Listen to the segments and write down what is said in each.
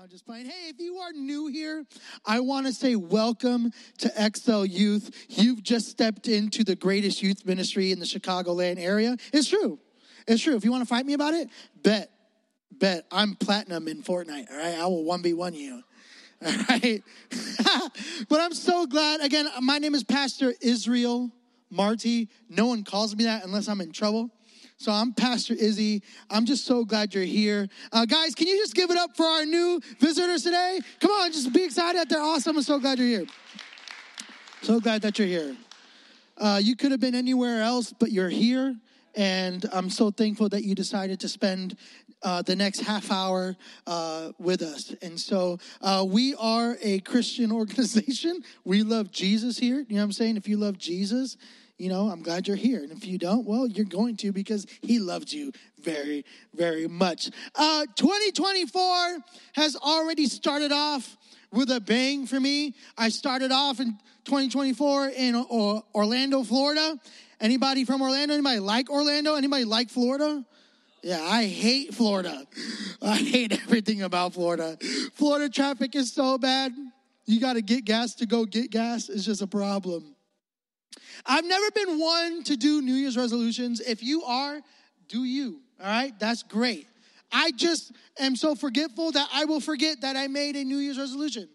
I'm just playing. Hey, if you are new here, I want to say welcome to Excel Youth. You've just stepped into the greatest youth ministry in the Chicagoland area. It's true. It's true. If you want to fight me about it, bet, bet. I'm platinum in Fortnite, all right? I will 1v1 you. All right. but I'm so glad. Again, my name is Pastor Israel Marty. No one calls me that unless I'm in trouble. So I'm Pastor Izzy. I'm just so glad you're here. Uh, guys, can you just give it up for our new visitors today? Come on, just be excited. They're awesome. I'm so glad you're here. So glad that you're here. Uh, you could have been anywhere else, but you're here. And I'm so thankful that you decided to spend uh, the next half hour uh, with us. And so uh, we are a Christian organization. We love Jesus here. You know what I'm saying? If you love Jesus, you know, I'm glad you're here. And if you don't, well, you're going to because he loved you very, very much. Uh, 2024 has already started off with a bang for me. I started off in 2024 in Orlando, Florida. Anybody from Orlando? Anybody like Orlando? Anybody like Florida? Yeah, I hate Florida. I hate everything about Florida. Florida traffic is so bad. You got to get gas to go get gas. It's just a problem. I've never been one to do New Year's resolutions. If you are, do you. All right? That's great. I just am so forgetful that I will forget that I made a New Year's resolution.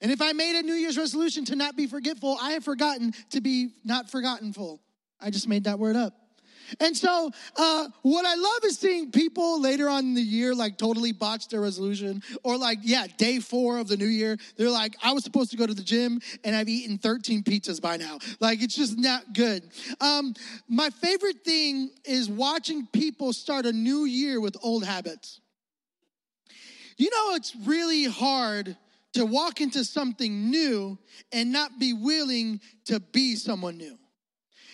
And if I made a New Year's resolution to not be forgetful, I have forgotten to be not forgottenful. I just made that word up. And so, uh, what I love is seeing people later on in the year like totally botch their resolution, or like, yeah, day four of the new year, they're like, I was supposed to go to the gym and I've eaten 13 pizzas by now. Like, it's just not good. Um, my favorite thing is watching people start a new year with old habits. You know, it's really hard to walk into something new and not be willing to be someone new.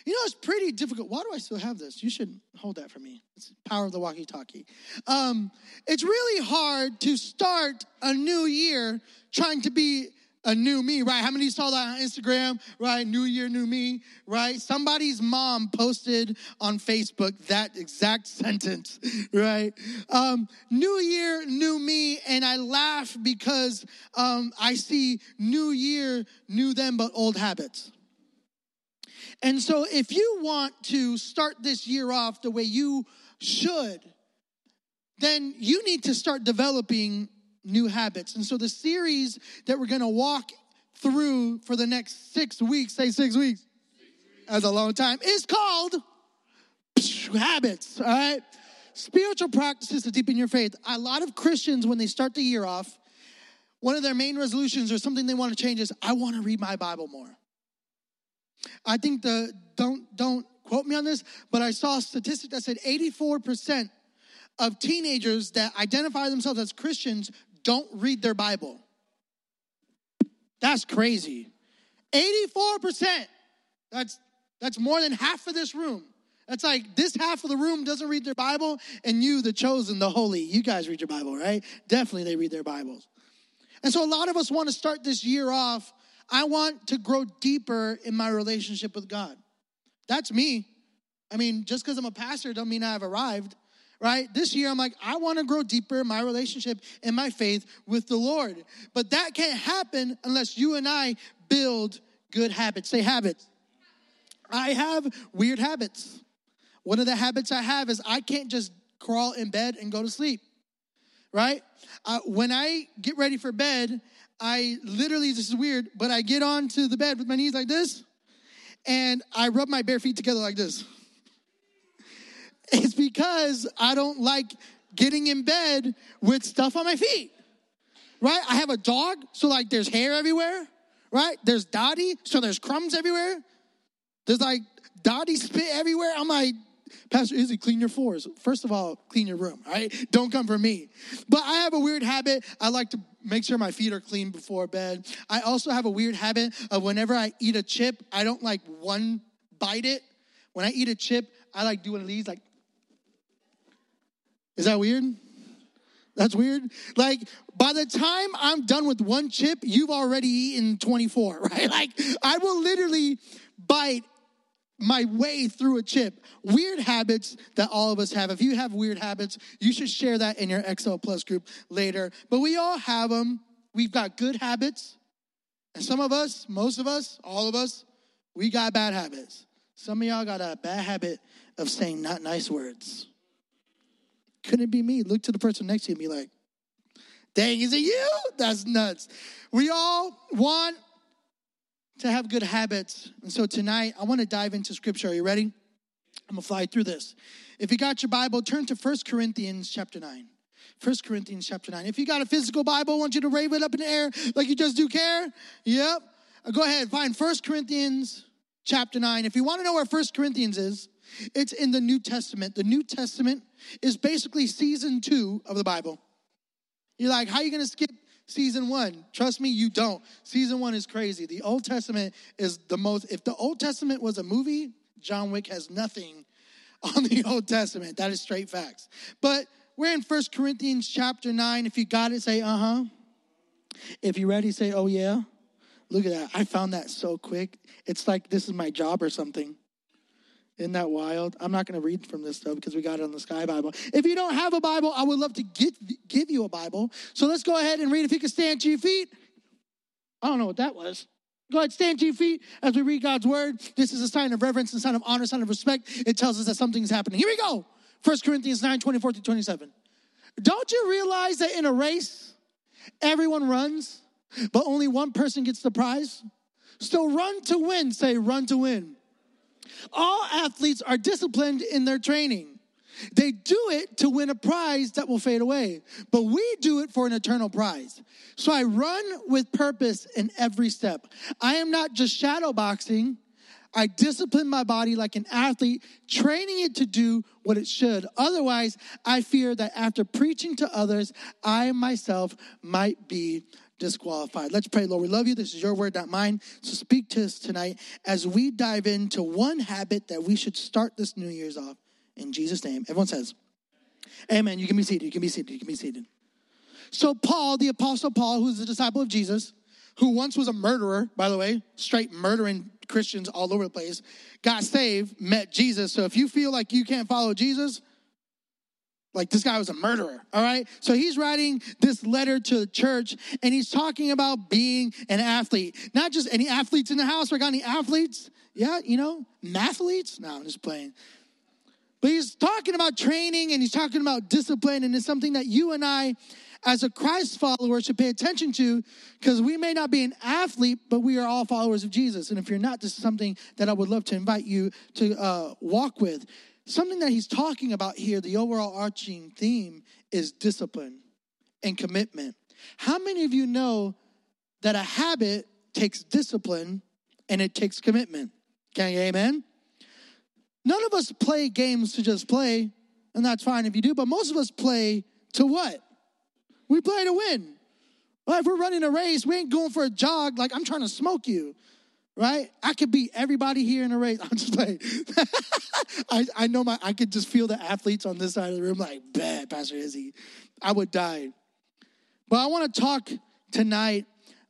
You know, it's pretty difficult. Why do I still have this? You shouldn't hold that for me. It's power of the walkie talkie. Um, it's really hard to start a new year trying to be a new me, right? How many you saw that on Instagram, right? New year, new me, right? Somebody's mom posted on Facebook that exact sentence, right? Um, new year, new me, and I laugh because um, I see new year, new them, but old habits. And so, if you want to start this year off the way you should, then you need to start developing new habits. And so, the series that we're going to walk through for the next six weeks, say six weeks, as a long time, is called habits, all right? Spiritual practices to deepen your faith. A lot of Christians, when they start the year off, one of their main resolutions or something they want to change is, I want to read my Bible more. I think the don't don't quote me on this, but I saw a statistic that said 84% of teenagers that identify themselves as Christians don't read their Bible. That's crazy. 84%. That's that's more than half of this room. That's like this half of the room doesn't read their Bible, and you, the chosen, the holy, you guys read your Bible, right? Definitely they read their Bibles. And so a lot of us want to start this year off I want to grow deeper in my relationship with God. That's me. I mean, just because I'm a pastor don't mean I've arrived, right? This year I'm like, I want to grow deeper in my relationship and my faith with the Lord. But that can't happen unless you and I build good habits. Say habits. I have weird habits. One of the habits I have is I can't just crawl in bed and go to sleep, right? Uh, when I get ready for bed, I literally, this is weird, but I get onto the bed with my knees like this, and I rub my bare feet together like this. It's because I don't like getting in bed with stuff on my feet, right? I have a dog, so like there's hair everywhere, right? There's Dottie, so there's crumbs everywhere. There's like Dottie spit everywhere. I'm like, Pastor Izzy, clean your floors. First of all, clean your room, all right? Don't come for me. But I have a weird habit. I like to make sure my feet are clean before bed. I also have a weird habit of whenever I eat a chip, I don't like one bite it. When I eat a chip, I like do one of these, like, is that weird? That's weird. Like, by the time I'm done with one chip, you've already eaten 24, right? Like, I will literally bite my way through a chip. Weird habits that all of us have. If you have weird habits, you should share that in your XL Plus group later. But we all have them. We've got good habits. And some of us, most of us, all of us, we got bad habits. Some of y'all got a bad habit of saying not nice words. Couldn't be me? Look to the person next to you and be like, dang, is it you? That's nuts. We all want to have good habits. And so tonight, I want to dive into scripture. Are you ready? I'm going to fly through this. If you got your Bible, turn to First Corinthians chapter 9. 1 Corinthians chapter 9. If you got a physical Bible, I want you to wave it up in the air like you just do care. Yep. Uh, go ahead, find First Corinthians chapter 9. If you want to know where First Corinthians is, it's in the New Testament. The New Testament is basically season two of the Bible. You're like, how are you going to skip season one? Trust me, you don't. Season one is crazy. The Old Testament is the most, if the Old Testament was a movie, John Wick has nothing on the Old Testament. That is straight facts. But we're in First Corinthians chapter 9. If you got it, say, uh huh. If you're ready, say, oh yeah. Look at that. I found that so quick. It's like this is my job or something. Isn't that wild? I'm not going to read from this though because we got it on the Sky Bible. If you don't have a Bible, I would love to get, give you a Bible. So let's go ahead and read. If you can stand to your feet. I don't know what that was. Go ahead, stand to your feet as we read God's word. This is a sign of reverence, a sign of honor, a sign of respect. It tells us that something's happening. Here we go. 1 Corinthians 9 24 to 27. Don't you realize that in a race, everyone runs, but only one person gets the prize? So run to win. Say, run to win. All athletes are disciplined in their training. They do it to win a prize that will fade away, but we do it for an eternal prize. So I run with purpose in every step. I am not just shadow boxing. I discipline my body like an athlete, training it to do what it should. Otherwise, I fear that after preaching to others, I myself might be disqualified. Let's pray, Lord. We love you. This is your word, not mine. So speak to us tonight as we dive into one habit that we should start this New Year's off. In Jesus' name. Everyone says, Amen. You can be seated. You can be seated. You can be seated. So, Paul, the Apostle Paul, who's a disciple of Jesus, who once was a murderer, by the way, straight murdering Christians all over the place, got saved, met Jesus. So if you feel like you can't follow Jesus, like this guy was a murderer, all right? So he's writing this letter to the church and he's talking about being an athlete. Not just any athletes in the house. We got any athletes? Yeah, you know, mathletes? No, I'm just playing. But he's talking about training and he's talking about discipline, and it's something that you and I as a Christ follower should pay attention to because we may not be an athlete, but we are all followers of Jesus. And if you're not, this is something that I would love to invite you to uh, walk with. Something that he's talking about here, the overall arching theme is discipline and commitment. How many of you know that a habit takes discipline and it takes commitment? Can you amen? None of us play games to just play, and that's fine if you do, but most of us play to what? We play to win. Well, if we're running a race, we ain't going for a jog like I'm trying to smoke you, right? I could beat everybody here in a race. I'm just playing. I, I know my, I could just feel the athletes on this side of the room like, bad, Pastor Izzy. I would die. But I want to talk tonight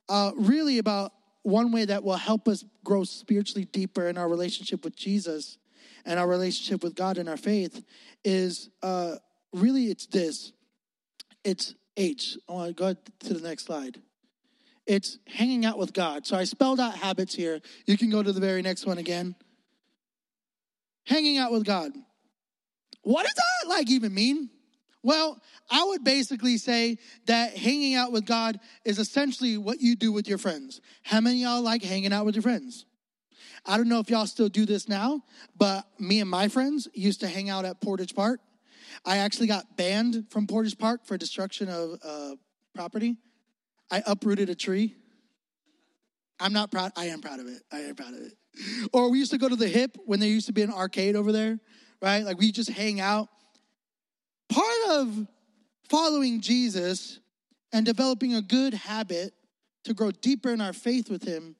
uh, really about one way that will help us grow spiritually deeper in our relationship with Jesus and our relationship with God and our faith is uh, really it's this. It's H. I want to go to the next slide. It's hanging out with God. So I spelled out habits here. You can go to the very next one again. Hanging out with God. What does that like even mean? Well, I would basically say that hanging out with God is essentially what you do with your friends. How many y'all like hanging out with your friends? I don't know if y'all still do this now, but me and my friends used to hang out at Portage Park I actually got banned from Portage Park for destruction of uh, property. I uprooted a tree. I'm not proud. I am proud of it. I am proud of it. Or we used to go to the hip when there used to be an arcade over there, right? Like we just hang out. Part of following Jesus and developing a good habit to grow deeper in our faith with Him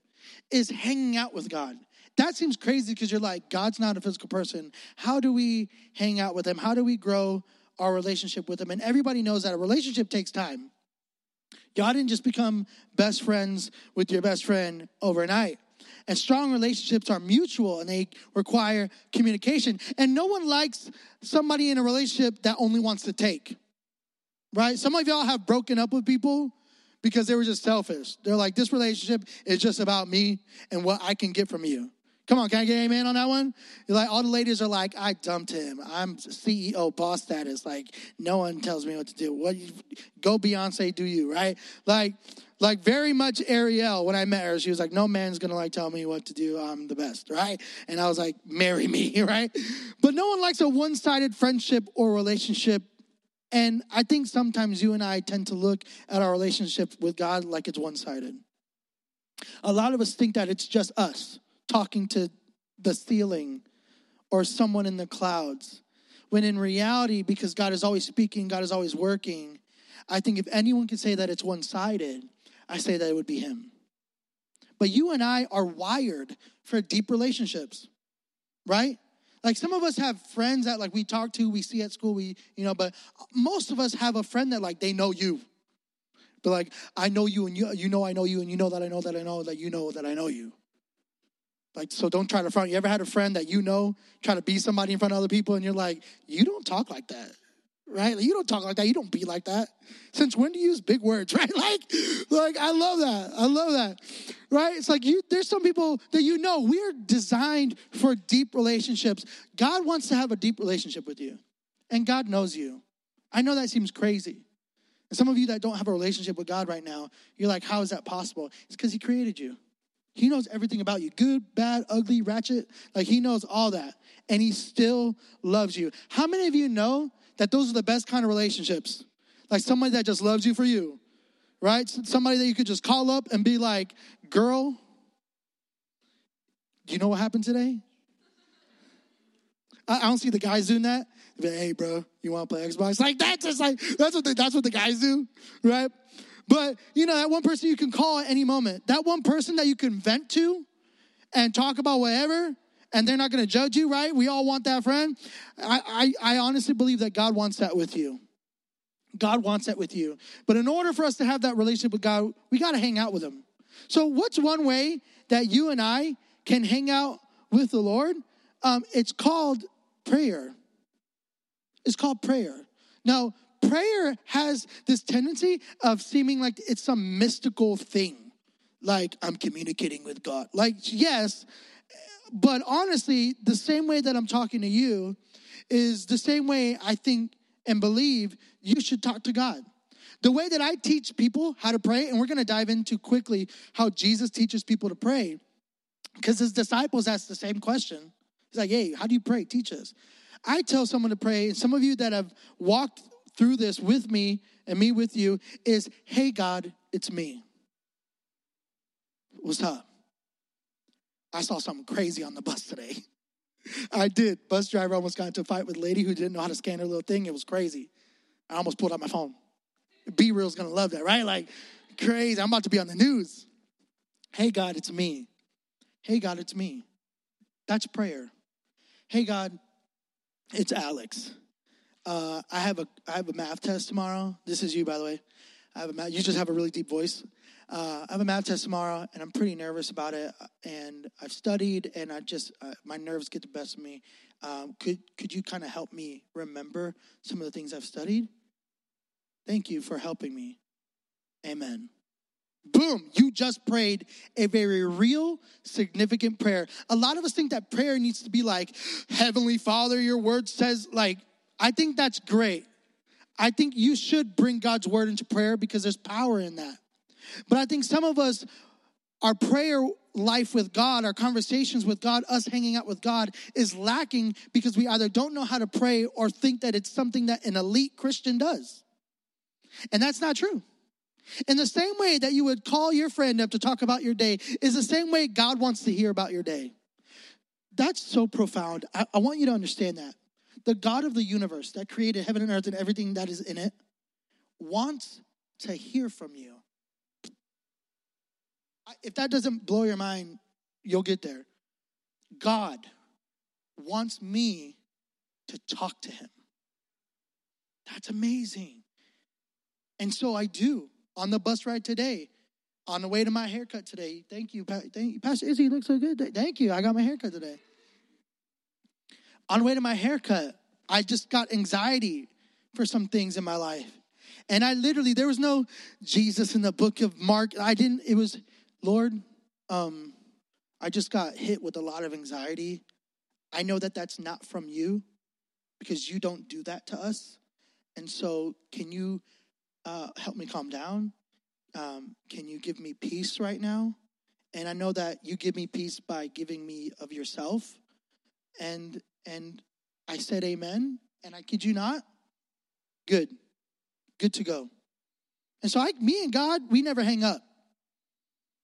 is hanging out with God. That seems crazy because you're like, God's not a physical person. How do we hang out with him? How do we grow our relationship with him? And everybody knows that a relationship takes time. God didn't just become best friends with your best friend overnight. And strong relationships are mutual and they require communication. And no one likes somebody in a relationship that only wants to take. Right? Some of y'all have broken up with people because they were just selfish. They're like, this relationship is just about me and what I can get from you. Come on, can I get amen on that one? Like, all the ladies are like, I dumped him. I'm CEO boss status. Like, no one tells me what to do. What go Beyonce, do you, right? Like, like very much Ariel, when I met her, she was like, No man's gonna like tell me what to do. I'm the best, right? And I was like, marry me, right? But no one likes a one-sided friendship or relationship. And I think sometimes you and I tend to look at our relationship with God like it's one-sided. A lot of us think that it's just us talking to the ceiling or someone in the clouds. When in reality, because God is always speaking, God is always working, I think if anyone could say that it's one sided, I say that it would be Him. But you and I are wired for deep relationships, right? Like some of us have friends that like we talk to, we see at school, we, you know, but most of us have a friend that like they know you. But like, I know you and you, you know I know you and you know that I know that I know that you know that I know you. Like, so don't try to front. You ever had a friend that you know try to be somebody in front of other people and you're like, you don't talk like that, right? Like, you don't talk like that. You don't be like that. Since when do you use big words, right? Like, like I love that. I love that, right? It's like you. There's some people that you know we are designed for deep relationships. God wants to have a deep relationship with you, and God knows you. I know that seems crazy. And some of you that don't have a relationship with God right now, you're like, how is that possible? It's because He created you. He knows everything about you good, bad, ugly, ratchet. Like he knows all that. And he still loves you. How many of you know that those are the best kind of relationships? Like somebody that just loves you for you, right? Somebody that you could just call up and be like, girl, do you know what happened today? I, don't see the guys doing that. Like, hey, bro, you want to play Xbox? Like that's just like that's what the, that's what the guys do, right? But, you know, that one person you can call at any moment, that one person that you can vent to and talk about whatever, and they're not to judge you, right? We all want that friend. I, I, I honestly believe that God wants that with you. God wants that with you. But in order for us to have that relationship with God, we got to hang out with Him. So, what's one way that you and I can hang out with the Lord? Um, it's called prayer. It's called prayer. Now, prayer has this tendency of seeming like it's some mystical thing. Like I'm communicating with God. Like, yes, but honestly, the same way that I'm talking to you is the same way I think and believe you should talk to God. The way that I teach people how to pray, and we're gonna dive into quickly how Jesus teaches people to pray, because his disciples asked the same question. He's like, hey, how do you pray? Teach us. I tell someone to pray, some of you that have walked through this with me and me with you is hey, God, it's me. What's up? I saw something crazy on the bus today. I did. Bus driver almost got into a fight with a lady who didn't know how to scan her little thing. It was crazy. I almost pulled out my phone. BeReal's gonna love that, right? Like crazy. I'm about to be on the news. Hey God, it's me. Hey God, it's me. That's prayer. Hey God, it's Alex. Uh, I have a I have a math test tomorrow. This is you, by the way. I have a math. You just have a really deep voice. Uh, I have a math test tomorrow, and I'm pretty nervous about it. And I've studied, and I just uh, my nerves get the best of me. Um, could could you kind of help me remember some of the things I've studied? Thank you for helping me. Amen. Boom, you just prayed a very real, significant prayer. A lot of us think that prayer needs to be like, Heavenly Father, your word says, like, I think that's great. I think you should bring God's word into prayer because there's power in that. But I think some of us, our prayer life with God, our conversations with God, us hanging out with God is lacking because we either don't know how to pray or think that it's something that an elite Christian does. And that's not true. In the same way that you would call your friend up to talk about your day, is the same way God wants to hear about your day. That's so profound. I, I want you to understand that the God of the universe that created heaven and earth and everything that is in it, wants to hear from you. If that doesn't blow your mind, you'll get there. God wants me to talk to him. That's amazing. And so I do. On the bus ride today, On the way to my haircut today, thank you, thank you, Pastor Izzy. You look so good. Thank you. I got my haircut today. On the way to my haircut, I just got anxiety for some things in my life. And I literally, there was no Jesus in the book of Mark. I didn't, it was, Lord, um, I just got hit with a lot of anxiety. I know that that's not from you because you don't do that to us. And so, can you uh, help me calm down? Um, can you give me peace right now? And I know that you give me peace by giving me of yourself. And and I said amen. And I kid you not, good, good to go. And so I, me and God, we never hang up.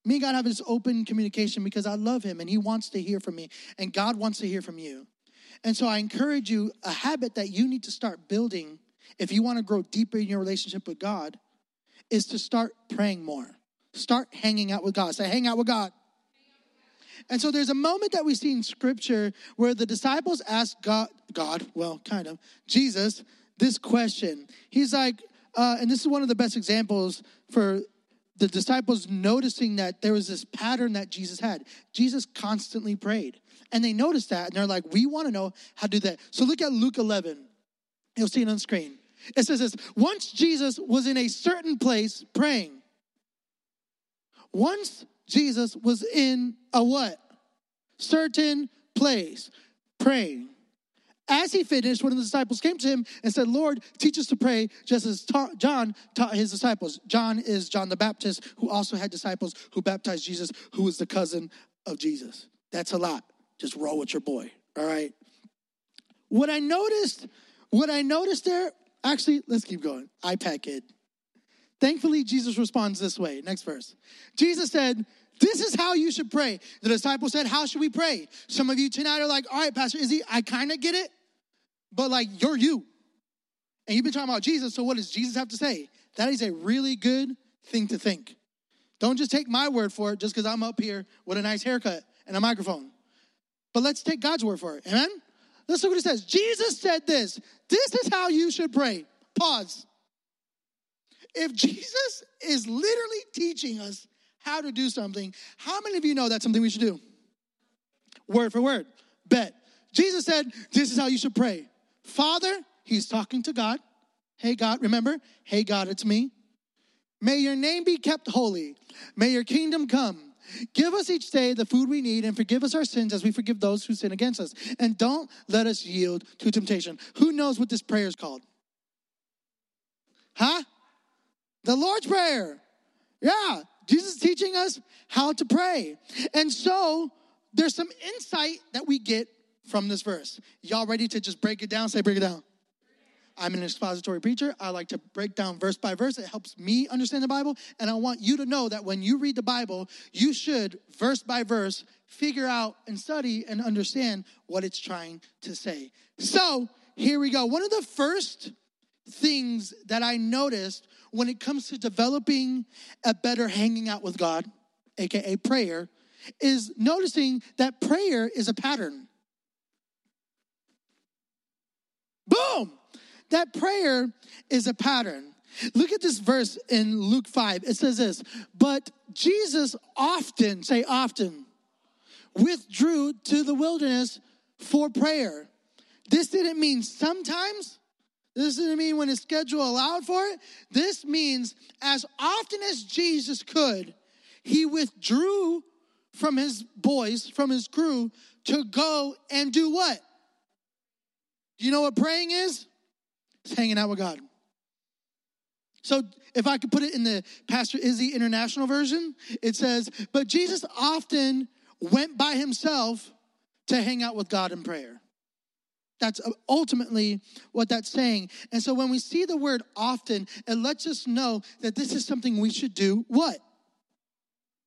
Me and God have this open communication because I love Him and He wants to hear from me, and God wants to hear from you. And so I encourage you a habit that you need to start building if you want to grow deeper in your relationship with God is to start praying more. Start hanging out with God. Say, hang out with God. And so there's a moment that we see in scripture where the disciples ask God, God, well, kind of, Jesus, this question. He's like, uh, and this is one of the best examples for the disciples noticing that there was this pattern that Jesus had. Jesus constantly prayed. And they noticed that and they're like, we want to know how to do that. So look at Luke 11. You'll see it on screen. It says this Once Jesus was in a certain place praying. Once Jesus was in a what? Certain place praying. As he finished, one of the disciples came to him and said, Lord, teach us to pray, just as ta- John taught his disciples. John is John the Baptist, who also had disciples who baptized Jesus, who was the cousin of Jesus. That's a lot. Just roll with your boy, all right? What I noticed, what I noticed there, actually, let's keep going. iPad kid. Thankfully, Jesus responds this way. Next verse. Jesus said, this is how you should pray. The disciples said, How should we pray? Some of you tonight are like, All right, Pastor Izzy, I kind of get it, but like, you're you. And you've been talking about Jesus, so what does Jesus have to say? That is a really good thing to think. Don't just take my word for it just because I'm up here with a nice haircut and a microphone. But let's take God's word for it. Amen? Let's look what it says. Jesus said this. This is how you should pray. Pause. If Jesus is literally teaching us how to do something, how many of you know that's something we should do? Word for word. Bet. Jesus said, This is how you should pray. Father, he's talking to God. Hey, God, remember? Hey, God, it's me. May your name be kept holy. May your kingdom come. Give us each day the food we need and forgive us our sins as we forgive those who sin against us. And don't let us yield to temptation. Who knows what this prayer is called? Huh? The Lord's Prayer. Yeah. Jesus is teaching us how to pray. And so there's some insight that we get from this verse. Y'all ready to just break it down? Say, break it down. I'm an expository preacher. I like to break down verse by verse. It helps me understand the Bible. And I want you to know that when you read the Bible, you should, verse by verse, figure out and study and understand what it's trying to say. So here we go. One of the first things that I noticed when it comes to developing a better hanging out with God, aka prayer, is noticing that prayer is a pattern. Boom! That prayer is a pattern. Look at this verse in Luke 5. It says this, but Jesus often, say often, withdrew to the wilderness for prayer. This didn't mean sometimes, this doesn't mean when his schedule allowed for it. This means as often as Jesus could, he withdrew from his boys, from his crew, to go and do what? Do you know what praying is? It's hanging out with God. So if I could put it in the Pastor Izzy International version, it says, But Jesus often went by himself to hang out with God in prayer. That's ultimately what that's saying. And so when we see the word often, it lets us know that this is something we should do what?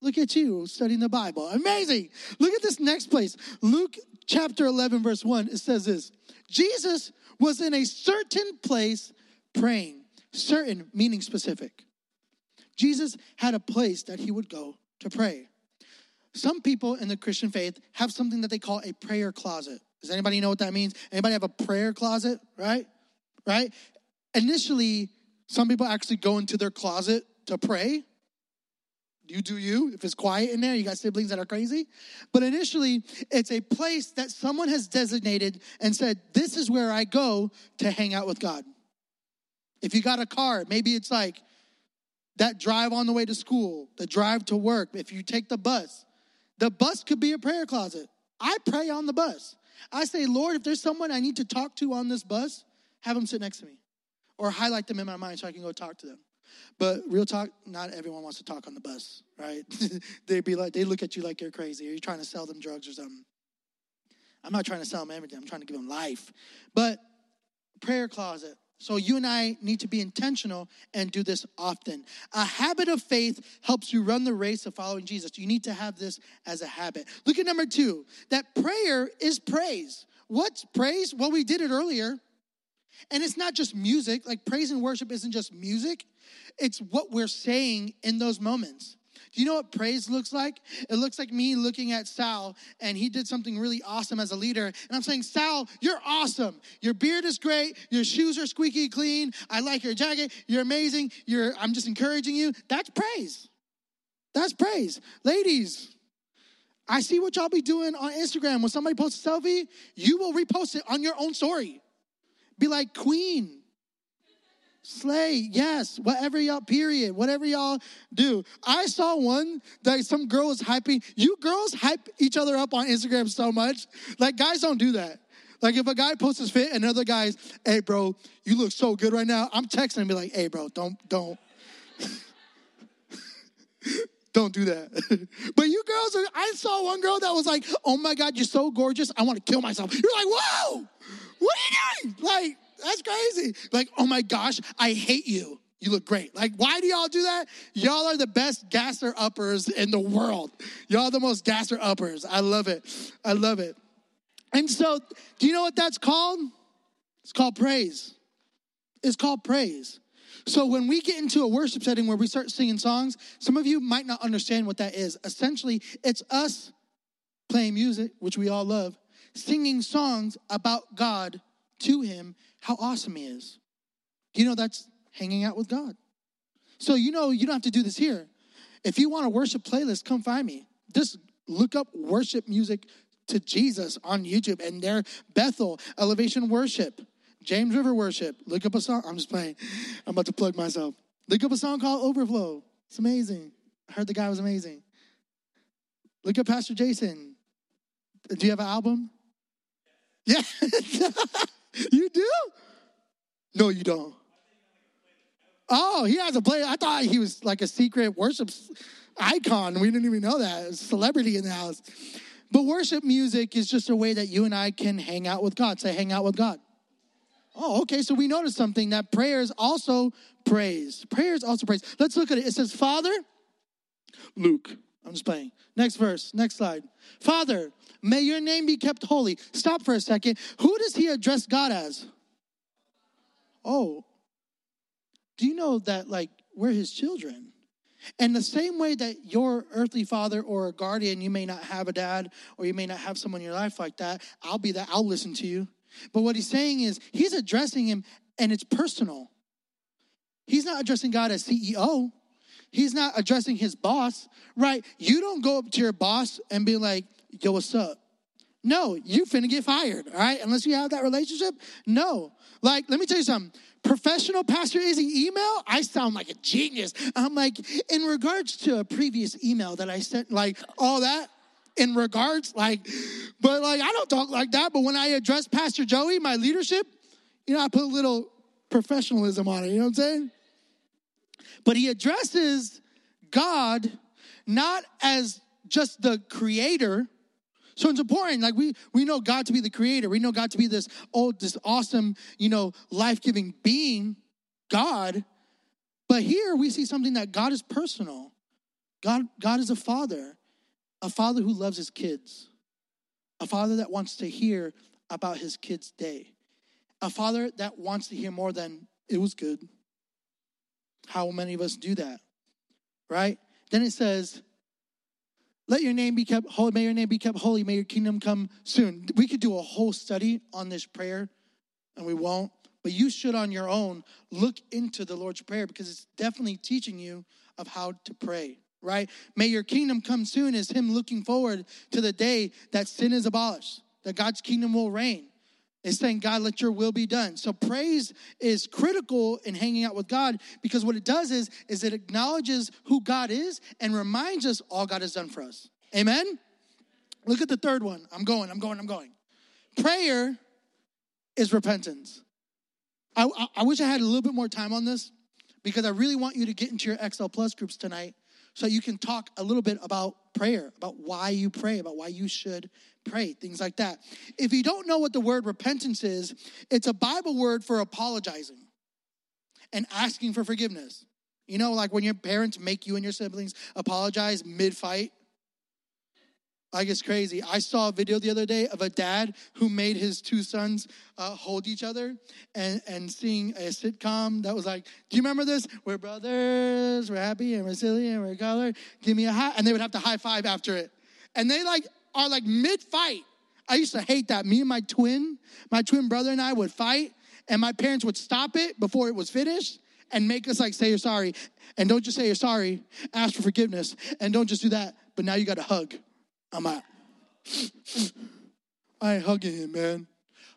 Look at you studying the Bible. Amazing. Look at this next place. Luke chapter 11, verse 1. It says this Jesus was in a certain place praying. Certain meaning specific. Jesus had a place that he would go to pray. Some people in the Christian faith have something that they call a prayer closet. Does anybody know what that means? Anybody have a prayer closet, right? Right? Initially, some people actually go into their closet to pray. you do you. If it's quiet in there, you got siblings that are crazy. But initially, it's a place that someone has designated and said, This is where I go to hang out with God. If you got a car, maybe it's like that drive on the way to school, the drive to work. If you take the bus, the bus could be a prayer closet. I pray on the bus. I say, Lord, if there's someone I need to talk to on this bus, have them sit next to me or highlight them in my mind so I can go talk to them. But real talk, not everyone wants to talk on the bus, right? they be like, they look at you like you're crazy. Are you're trying to sell them drugs or something? I'm not trying to sell them everything. I'm trying to give them life. But prayer closet. So you and I need to be intentional and do this often. A habit of faith helps you run the race of following Jesus. You need to have this as a habit. Look at number two. That prayer is praise. What's praise? Well, we did it earlier. And it's not just music. Like praise and worship isn't just music. It's what we're saying in those moments. Do you know what praise looks like? It looks like me looking at Sal, and he did something really awesome as a leader. And I'm saying, Sal, you're awesome. Your beard is great. Your shoes are squeaky clean. I like your jacket. You're amazing. You're, I'm just encouraging you. That's praise. That's praise. Ladies, I see what y'all be doing on Instagram. When somebody posts a selfie, you will repost it on your own story. Be like, Queen, slay, yes, whatever y'all, period, whatever y'all do. I saw one that some girl was hyping. You girls hype each other up on Instagram so much. Like, guys don't do that. Like, if a guy posts his fit and another guy's, hey, bro, you look so good right now, I'm texting and be like, hey, bro, don't, don't. Don't do that. but you girls, are, I saw one girl that was like, oh my God, you're so gorgeous. I want to kill myself. You're like, whoa, what are you doing? Like, that's crazy. Like, oh my gosh, I hate you. You look great. Like, why do y'all do that? Y'all are the best gasser uppers in the world. Y'all the most gasser uppers. I love it. I love it. And so, do you know what that's called? It's called praise. It's called praise. So when we get into a worship setting where we start singing songs, some of you might not understand what that is. Essentially, it's us playing music, which we all love, singing songs about God to Him, how awesome He is. You know, that's hanging out with God. So, you know, you don't have to do this here. If you want a worship playlist, come find me. Just look up worship music to Jesus on YouTube and there, Bethel, Elevation Worship. James River Worship. Look up a song. I'm just playing. I'm about to plug myself. Look up a song called Overflow. It's amazing. I heard the guy was amazing. Look up Pastor Jason. Do you have an album? Yeah. you do? No, you don't. Oh, he has a play. I thought he was like a secret worship icon. We didn't even know that. celebrity in the house. But worship music is just a way that you and I can hang out with God. Say, hang out with God. Oh, okay. So we noticed something that prayer is also praise. Prayer is also praise. Let's look at it. It says, Father, Luke. I'm just playing. Next verse, next slide. Father, may your name be kept holy. Stop for a second. Who does he address God as? Oh, do you know that, like, we're his children? And the same way that your earthly father or a guardian, you may not have a dad or you may not have someone in your life like that. I'll be that. I'll listen to you. But what he's saying is he's addressing him and it's personal. He's not addressing God as CEO. He's not addressing his boss, right? You don't go up to your boss and be like, yo, what's up? No, you finna get fired, all right? Unless you have that relationship. No. Like, let me tell you something. Professional Pastor is Izzy email, I sound like a genius. I'm like, in regards to a previous email that I sent, like all that, in regards, like, but like I don't talk like that. But when I address Pastor Joey, my leadership, you know, I put a little professionalism on it. You know what I'm saying? But he addresses God not as just the creator. So it's important. Like we we know God to be the creator. We know God to be this oh this awesome you know life giving being, God. But here we see something that God is personal. God God is a father a father who loves his kids, a father that wants to hear about his kid's day, a father that wants to hear more than it was good. How many of us do that? Right? Then it says, let your name be kept holy. May your name be kept holy. May your kingdom come soon. We could do a whole study on this prayer, and we won't. But you should, on your own, look into the Lord's Prayer because it's definitely teaching you of how to pray. right? May your kingdom come soon is him looking forward to the day that sin is abolished, that God's kingdom will reign. It's saying, God, let your will be done. So praise is critical in hanging out with God because what it does is, is it acknowledges who God is and reminds us all God has done for us. Amen? Look at the third one. I'm going, I'm going, I'm going. Prayer is repentance. I, I, I wish I had a little bit more time on this because I really want you to get into your XL Plus groups tonight so you can talk a little bit about prayer, about why you pray, about why you should pray, things like that. If you don't know what the word repentance is, it's a Bible word for apologizing and asking for forgiveness. You know, like when your parents make you and your siblings apologize mid fight, like it's crazy. I saw a video the other day of a dad who made his two sons uh, hold each other and, and sing a sitcom that was like, Do you remember this? We're brothers, we're happy and we're silly and we're colored. Give me a high. And they would have to high five after it. And they like are like mid fight. I used to hate that. Me and my twin, my twin brother and I would fight, and my parents would stop it before it was finished and make us like say you're sorry. And don't just say you're sorry, ask for forgiveness. And don't just do that, but now you got to hug. I'm out. I ain't hugging him, man.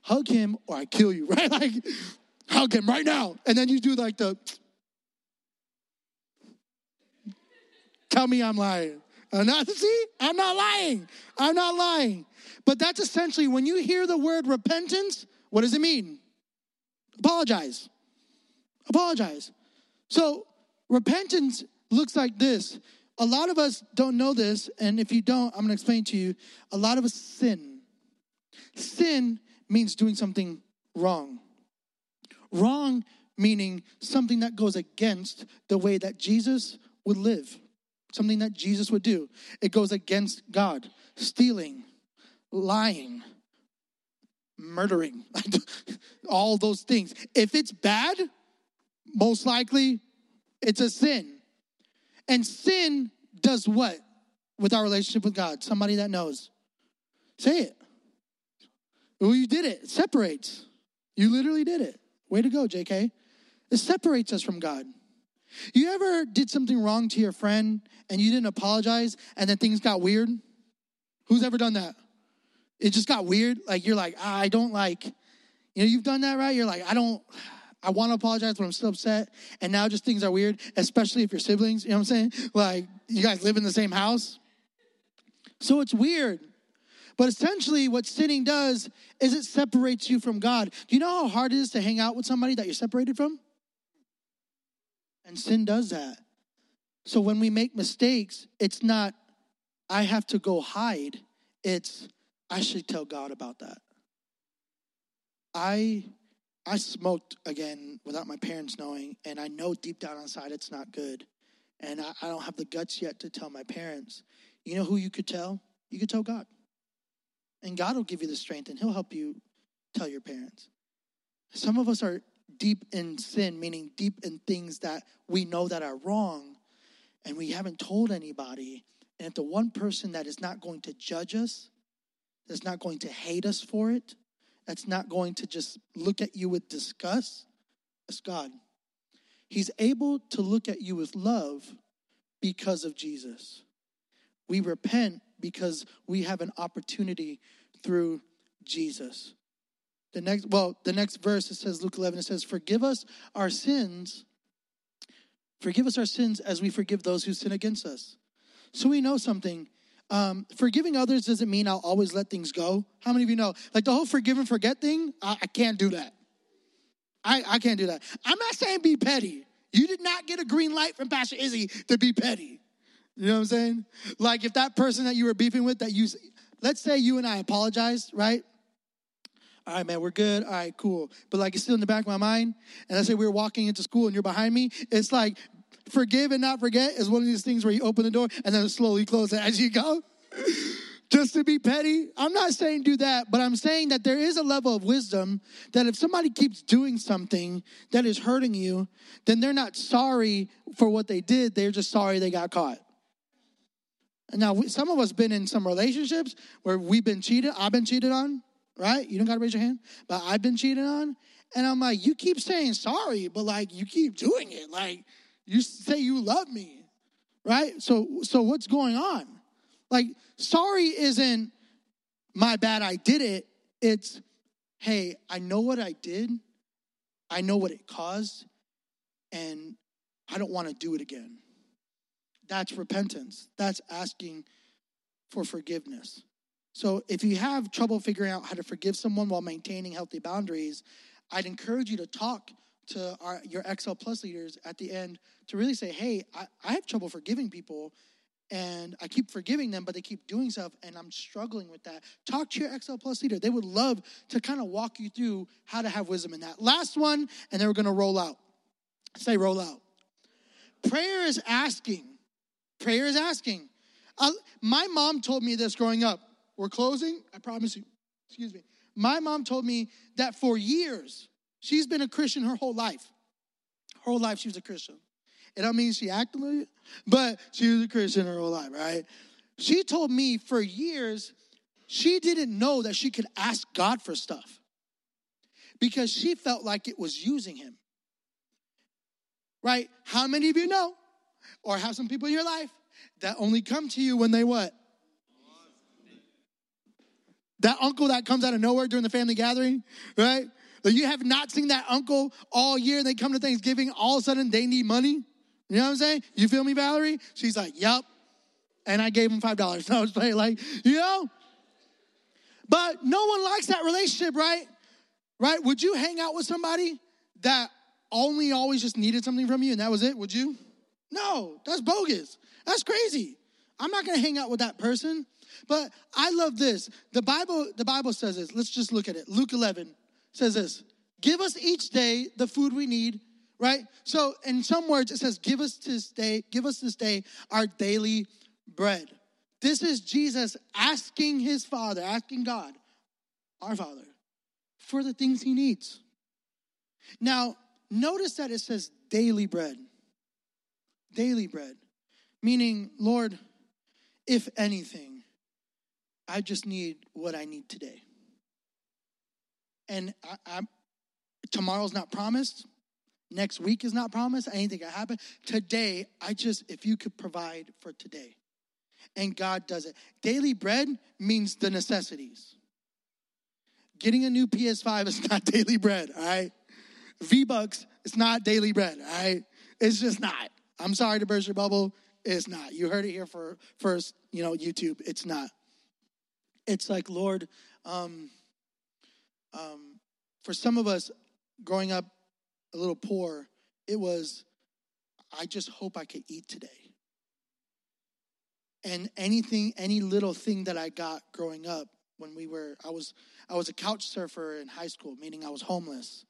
Hug him or I kill you, right? Like, hug him right now. And then you do like the, tell me I'm lying. Uh, I'm not, see, I'm not lying. I'm not lying. But that's essentially when you hear the word repentance, what does it mean? Apologize. Apologize. So repentance looks like this a lot of us don't know this, and if you don't, I'm gonna explain to you. A lot of us sin. Sin means doing something wrong. Wrong meaning something that goes against the way that Jesus would live, something that Jesus would do. It goes against God. Stealing, lying, murdering, all those things. If it's bad, most likely it's a sin. And sin does what with our relationship with God? Somebody that knows. Say it. Well, you did it. It separates. You literally did it. Way to go, JK. It separates us from God. You ever did something wrong to your friend and you didn't apologize and then things got weird? Who's ever done that? It just got weird. Like you're like, I don't like, you know, you've done that, right? You're like, I don't, I want to apologize, but I'm still upset. And now just things are weird, especially if you're siblings. You know what I'm saying? Like, you guys live in the same house. So it's weird. But essentially, what sinning does is it separates you from God. Do you know how hard it is to hang out with somebody that you're separated from? And sin does that. So when we make mistakes, it's not, I have to go hide. It's, I should tell God about that. I I smoked again without my parents knowing, and I know deep down inside it's not good. And I, I, don't have the guts yet to tell my parents. You know who you could tell? You could tell God. And God will give you the strength and He'll help you tell your parents. Some of us are deep in sin, meaning deep in things that we know that are wrong, and we haven't told anybody. And if the one person that is not going to judge us, that's not going to hate us for it, that's not going to just look at you with disgust, that's God. He's able to look at you with love because of Jesus. We repent because we have an opportunity through Jesus. The next, well, the next verse it says, Luke 11, it says, Forgive us our sins. Forgive us our sins as we forgive those who sin against us. So we know something um, forgiving others doesn't mean I'll always let things go. How many of you know? Like the whole forgive and forget thing, I, I can't do that. I, I can't do that. I'm not saying be petty. You did not get a green light from Pastor Izzy to be petty. You know what I'm saying? Like if that person that you were beefing with, that you, let's say you and I apologized, right? All right, man, we're good. All right, cool. But like it's still in the back of my mind. And let's say we are walking into school and you're behind me. It's like forgive and not forget is one of these things where you open the door and then slowly close it as you go. Just to be petty. I'm not saying do that, but I'm saying that there is a level of wisdom that if somebody keeps doing something that is hurting you, then they're not sorry for what they did. They're just sorry they got caught. And now, some of us been in some relationships where we've been cheated. I've been cheated on, right? You don't got to raise your hand, but I've been cheated on. And I'm like, you keep saying sorry, but like you keep doing it. Like, you say you love me. right? So, so what's going on? Like, sorry isn't my bad, I did it. It's, hey, I know what I did, I know what it caused, and I don't want to do it again. That's repentance. That's asking for forgiveness. So if you have trouble figuring out how to forgive someone while maintaining healthy boundaries, I'd encourage you to talk to our, your XL Plus leaders at the end to really say, hey, I, I have trouble forgiving people and I keep forgiving them, but they keep doing stuff, and I'm struggling with that. Talk to your XL Plus leader. They would love to kind of walk you through how to have wisdom in that. Last one, and then we're going to roll out. Say, roll out. Prayer is asking. Prayer is asking. Uh, my mom told me this growing up. We're closing, I promise you. Excuse me. My mom told me that for years, she's been a Christian her whole life. Her whole life, she was a Christian. It don't mean she it, but she was a Christian her whole life, right? She told me for years she didn't know that she could ask God for stuff because she felt like it was using him. Right? How many of you know or have some people in your life that only come to you when they what? That uncle that comes out of nowhere during the family gathering, right? That you have not seen that uncle all year. They come to Thanksgiving, all of a sudden they need money. You know what I'm saying? You feel me, Valerie? She's like, Yep. And I gave him five dollars. I was playing like, you know? But no one likes that relationship, right? Right? Would you hang out with somebody that only always just needed something from you and that was it? Would you? No, that's bogus. That's crazy. I'm not gonna hang out with that person. But I love this. The Bible, the Bible says this. Let's just look at it. Luke 11 says this. Give us each day the food we need right? So in some words, it says, give us this day, give us this day our daily bread. This is Jesus asking his Father, asking God, our Father, for the things he needs. Now, notice that it says daily bread. Daily bread. Meaning, Lord, if anything, I just need what I need today. And I, I, tomorrow's not promised. Next week is not promised. Anything can happen. Today, I just, if you could provide for today. And God does it. Daily bread means the necessities. Getting a new PS5 is not daily bread, all right? V Bucks, it's not daily bread, all right? It's just not. I'm sorry to burst your bubble. It's not. You heard it here for first, you know, YouTube. It's not. It's like, Lord, um, um, for some of us growing up a little poor, it was, I just hope I could eat today. And anything, any little thing that I got growing up when we were, I was, I was a couch surfer in high school, meaning I was homeless.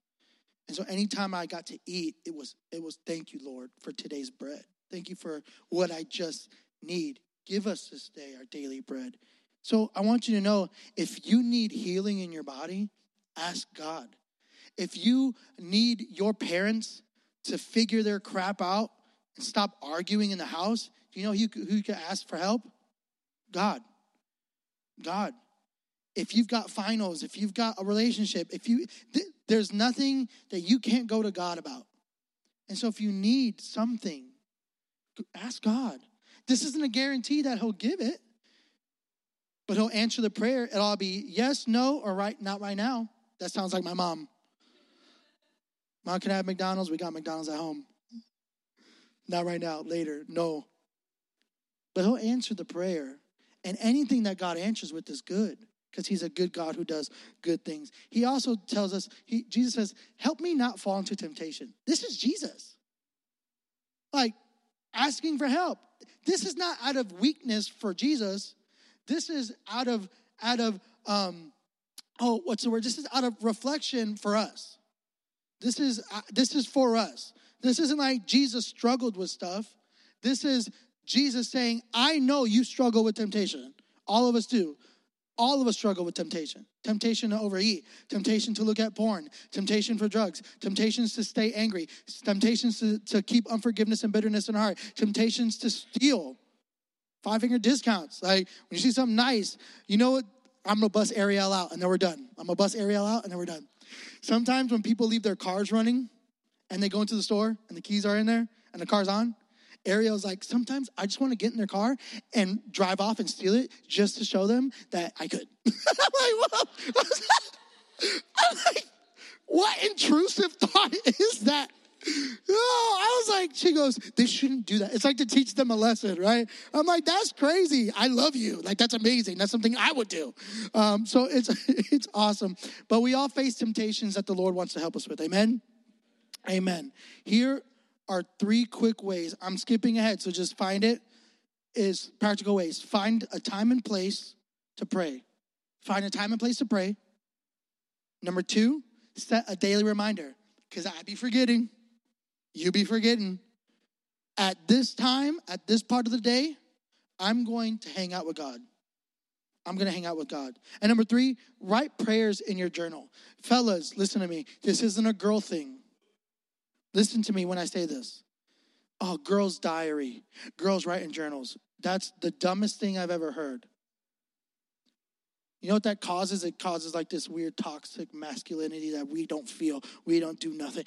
And so anytime I got to eat, it was, it was thank you, Lord, for today's bread. Thank you for what I just need. Give us this day our daily bread. So I want you to know if you need healing in your body, ask God. If you need your parents to figure their crap out and stop arguing in the house, do you know who, you can ask for help? God. God. If you've got finals, if you've got a relationship, if you th- there's nothing that you can't go to God about. And so if you need something, ask God. This isn't a guarantee that he'll give it, but he'll answer the prayer. It'll be yes, no, or right, not right now. That sounds like my mom. Mom, can I have McDonald's? We got McDonald's at home. Not right now, later. No. But he'll answer the prayer. And anything that God answers with is good because he's a good God who does good things. He also tells us, he, Jesus says, Help me not fall into temptation. This is Jesus. Like asking for help. This is not out of weakness for Jesus. This is out of, out of, um, oh, what's the word? This is out of reflection for us. This is uh, this is for us. This isn't like Jesus struggled with stuff. This is Jesus saying, "I know you struggle with temptation. All of us do. All of us struggle with temptation. Temptation to overeat, temptation to look at porn, temptation for drugs, temptations to stay angry, temptations to, to keep unforgiveness and bitterness in our heart, temptations to steal, five finger discounts. Like when you see something nice, you know what? I'm gonna bust Ariel out and then we're done. I'm gonna bust Ariel out and then we're done. Sometimes when people leave their cars running and they go into the store and the keys are in there and the car's on, Ariel's like, sometimes I just want to get in their car and drive off and steal it just to show them that I could. I'm like, what? I'm like, what intrusive thought is that? Oh, I was like, she goes, they shouldn't do that. It's like to teach them a lesson, right? I'm like, that's crazy. I love you. Like, that's amazing. That's something I would do. Um, so it's it's awesome. But we all face temptations that the Lord wants to help us with. Amen. Amen. Here are three quick ways. I'm skipping ahead, so just find it. Is practical ways. Find a time and place to pray. Find a time and place to pray. Number two, set a daily reminder because I'd be forgetting. You be forgetting. At this time, at this part of the day, I'm going to hang out with God. I'm going to hang out with God. And number three, write prayers in your journal. Fellas, listen to me. This isn't a girl thing. Listen to me when I say this. Oh, girls' diary, girls writing journals. That's the dumbest thing I've ever heard. You know what that causes? It causes like this weird toxic masculinity that we don't feel, we don't do nothing.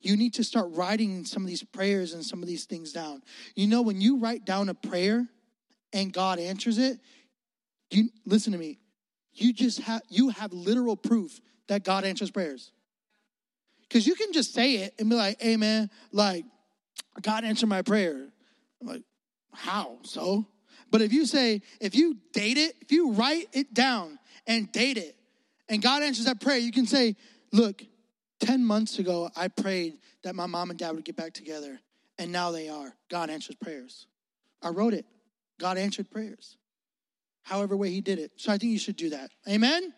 You need to start writing some of these prayers and some of these things down. You know, when you write down a prayer and God answers it, you listen to me. You just have you have literal proof that God answers prayers. Because you can just say it and be like, man, like, God answered my prayer. I'm like, how? So? But if you say, if you date it, if you write it down and date it, and God answers that prayer, you can say, look, 10 months ago, I prayed that my mom and dad would get back together, and now they are. God answers prayers. I wrote it. God answered prayers. However, way He did it. So I think you should do that. Amen?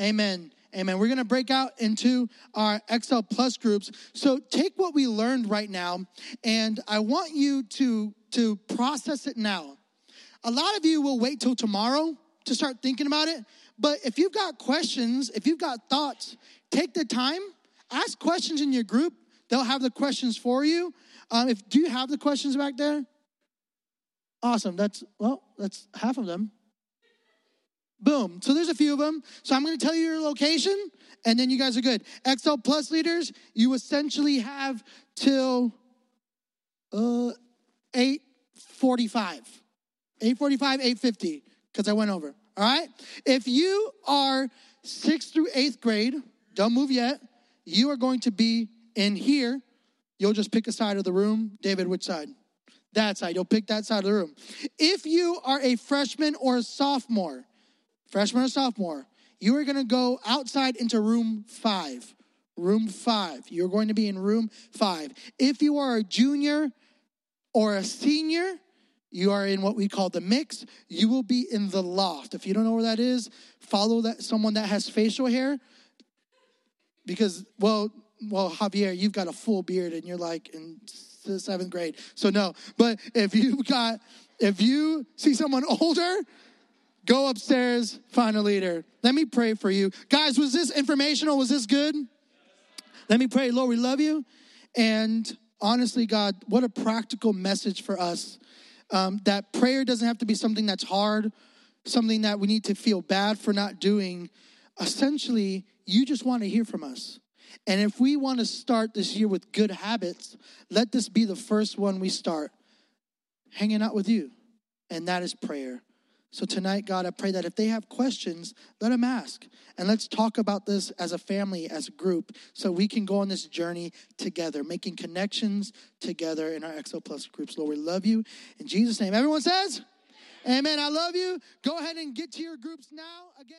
Amen. Amen. We're going to break out into our XL Plus groups. So take what we learned right now, and I want you to, to process it now. A lot of you will wait till tomorrow to start thinking about it. But if you've got questions, if you've got thoughts, take the time, ask questions in your group. They'll have the questions for you. Um, if do you have the questions back there? Awesome. That's well, that's half of them. Boom. So there's a few of them. So I'm going to tell you your location, and then you guys are good. XL Plus leaders, you essentially have till uh, 8:45. 845, 850, because I went over. All right? If you are sixth through eighth grade, don't move yet. You are going to be in here. You'll just pick a side of the room. David, which side? That side. You'll pick that side of the room. If you are a freshman or a sophomore, freshman or sophomore, you are going to go outside into room five. Room five. You're going to be in room five. If you are a junior or a senior, you are in what we call the mix. You will be in the loft. If you don't know where that is, follow that someone that has facial hair. Because, well, well, Javier, you've got a full beard and you're like in seventh grade. So no. But if you've got, if you see someone older, go upstairs, find a leader. Let me pray for you. Guys, was this informational? Was this good? Let me pray. Lord, we love you. And honestly, God, what a practical message for us um, that prayer doesn't have to be something that's hard, something that we need to feel bad for not doing. Essentially, you just want to hear from us. And if we want to start this year with good habits, let this be the first one we start hanging out with you. And that is prayer. So tonight, God, I pray that if they have questions, let them ask. And let's talk about this as a family, as a group, so we can go on this journey together, making connections together in our XL Plus groups. Lord, we love you. In Jesus' name, everyone says, Amen. I love you. Go ahead and get to your groups now. Again,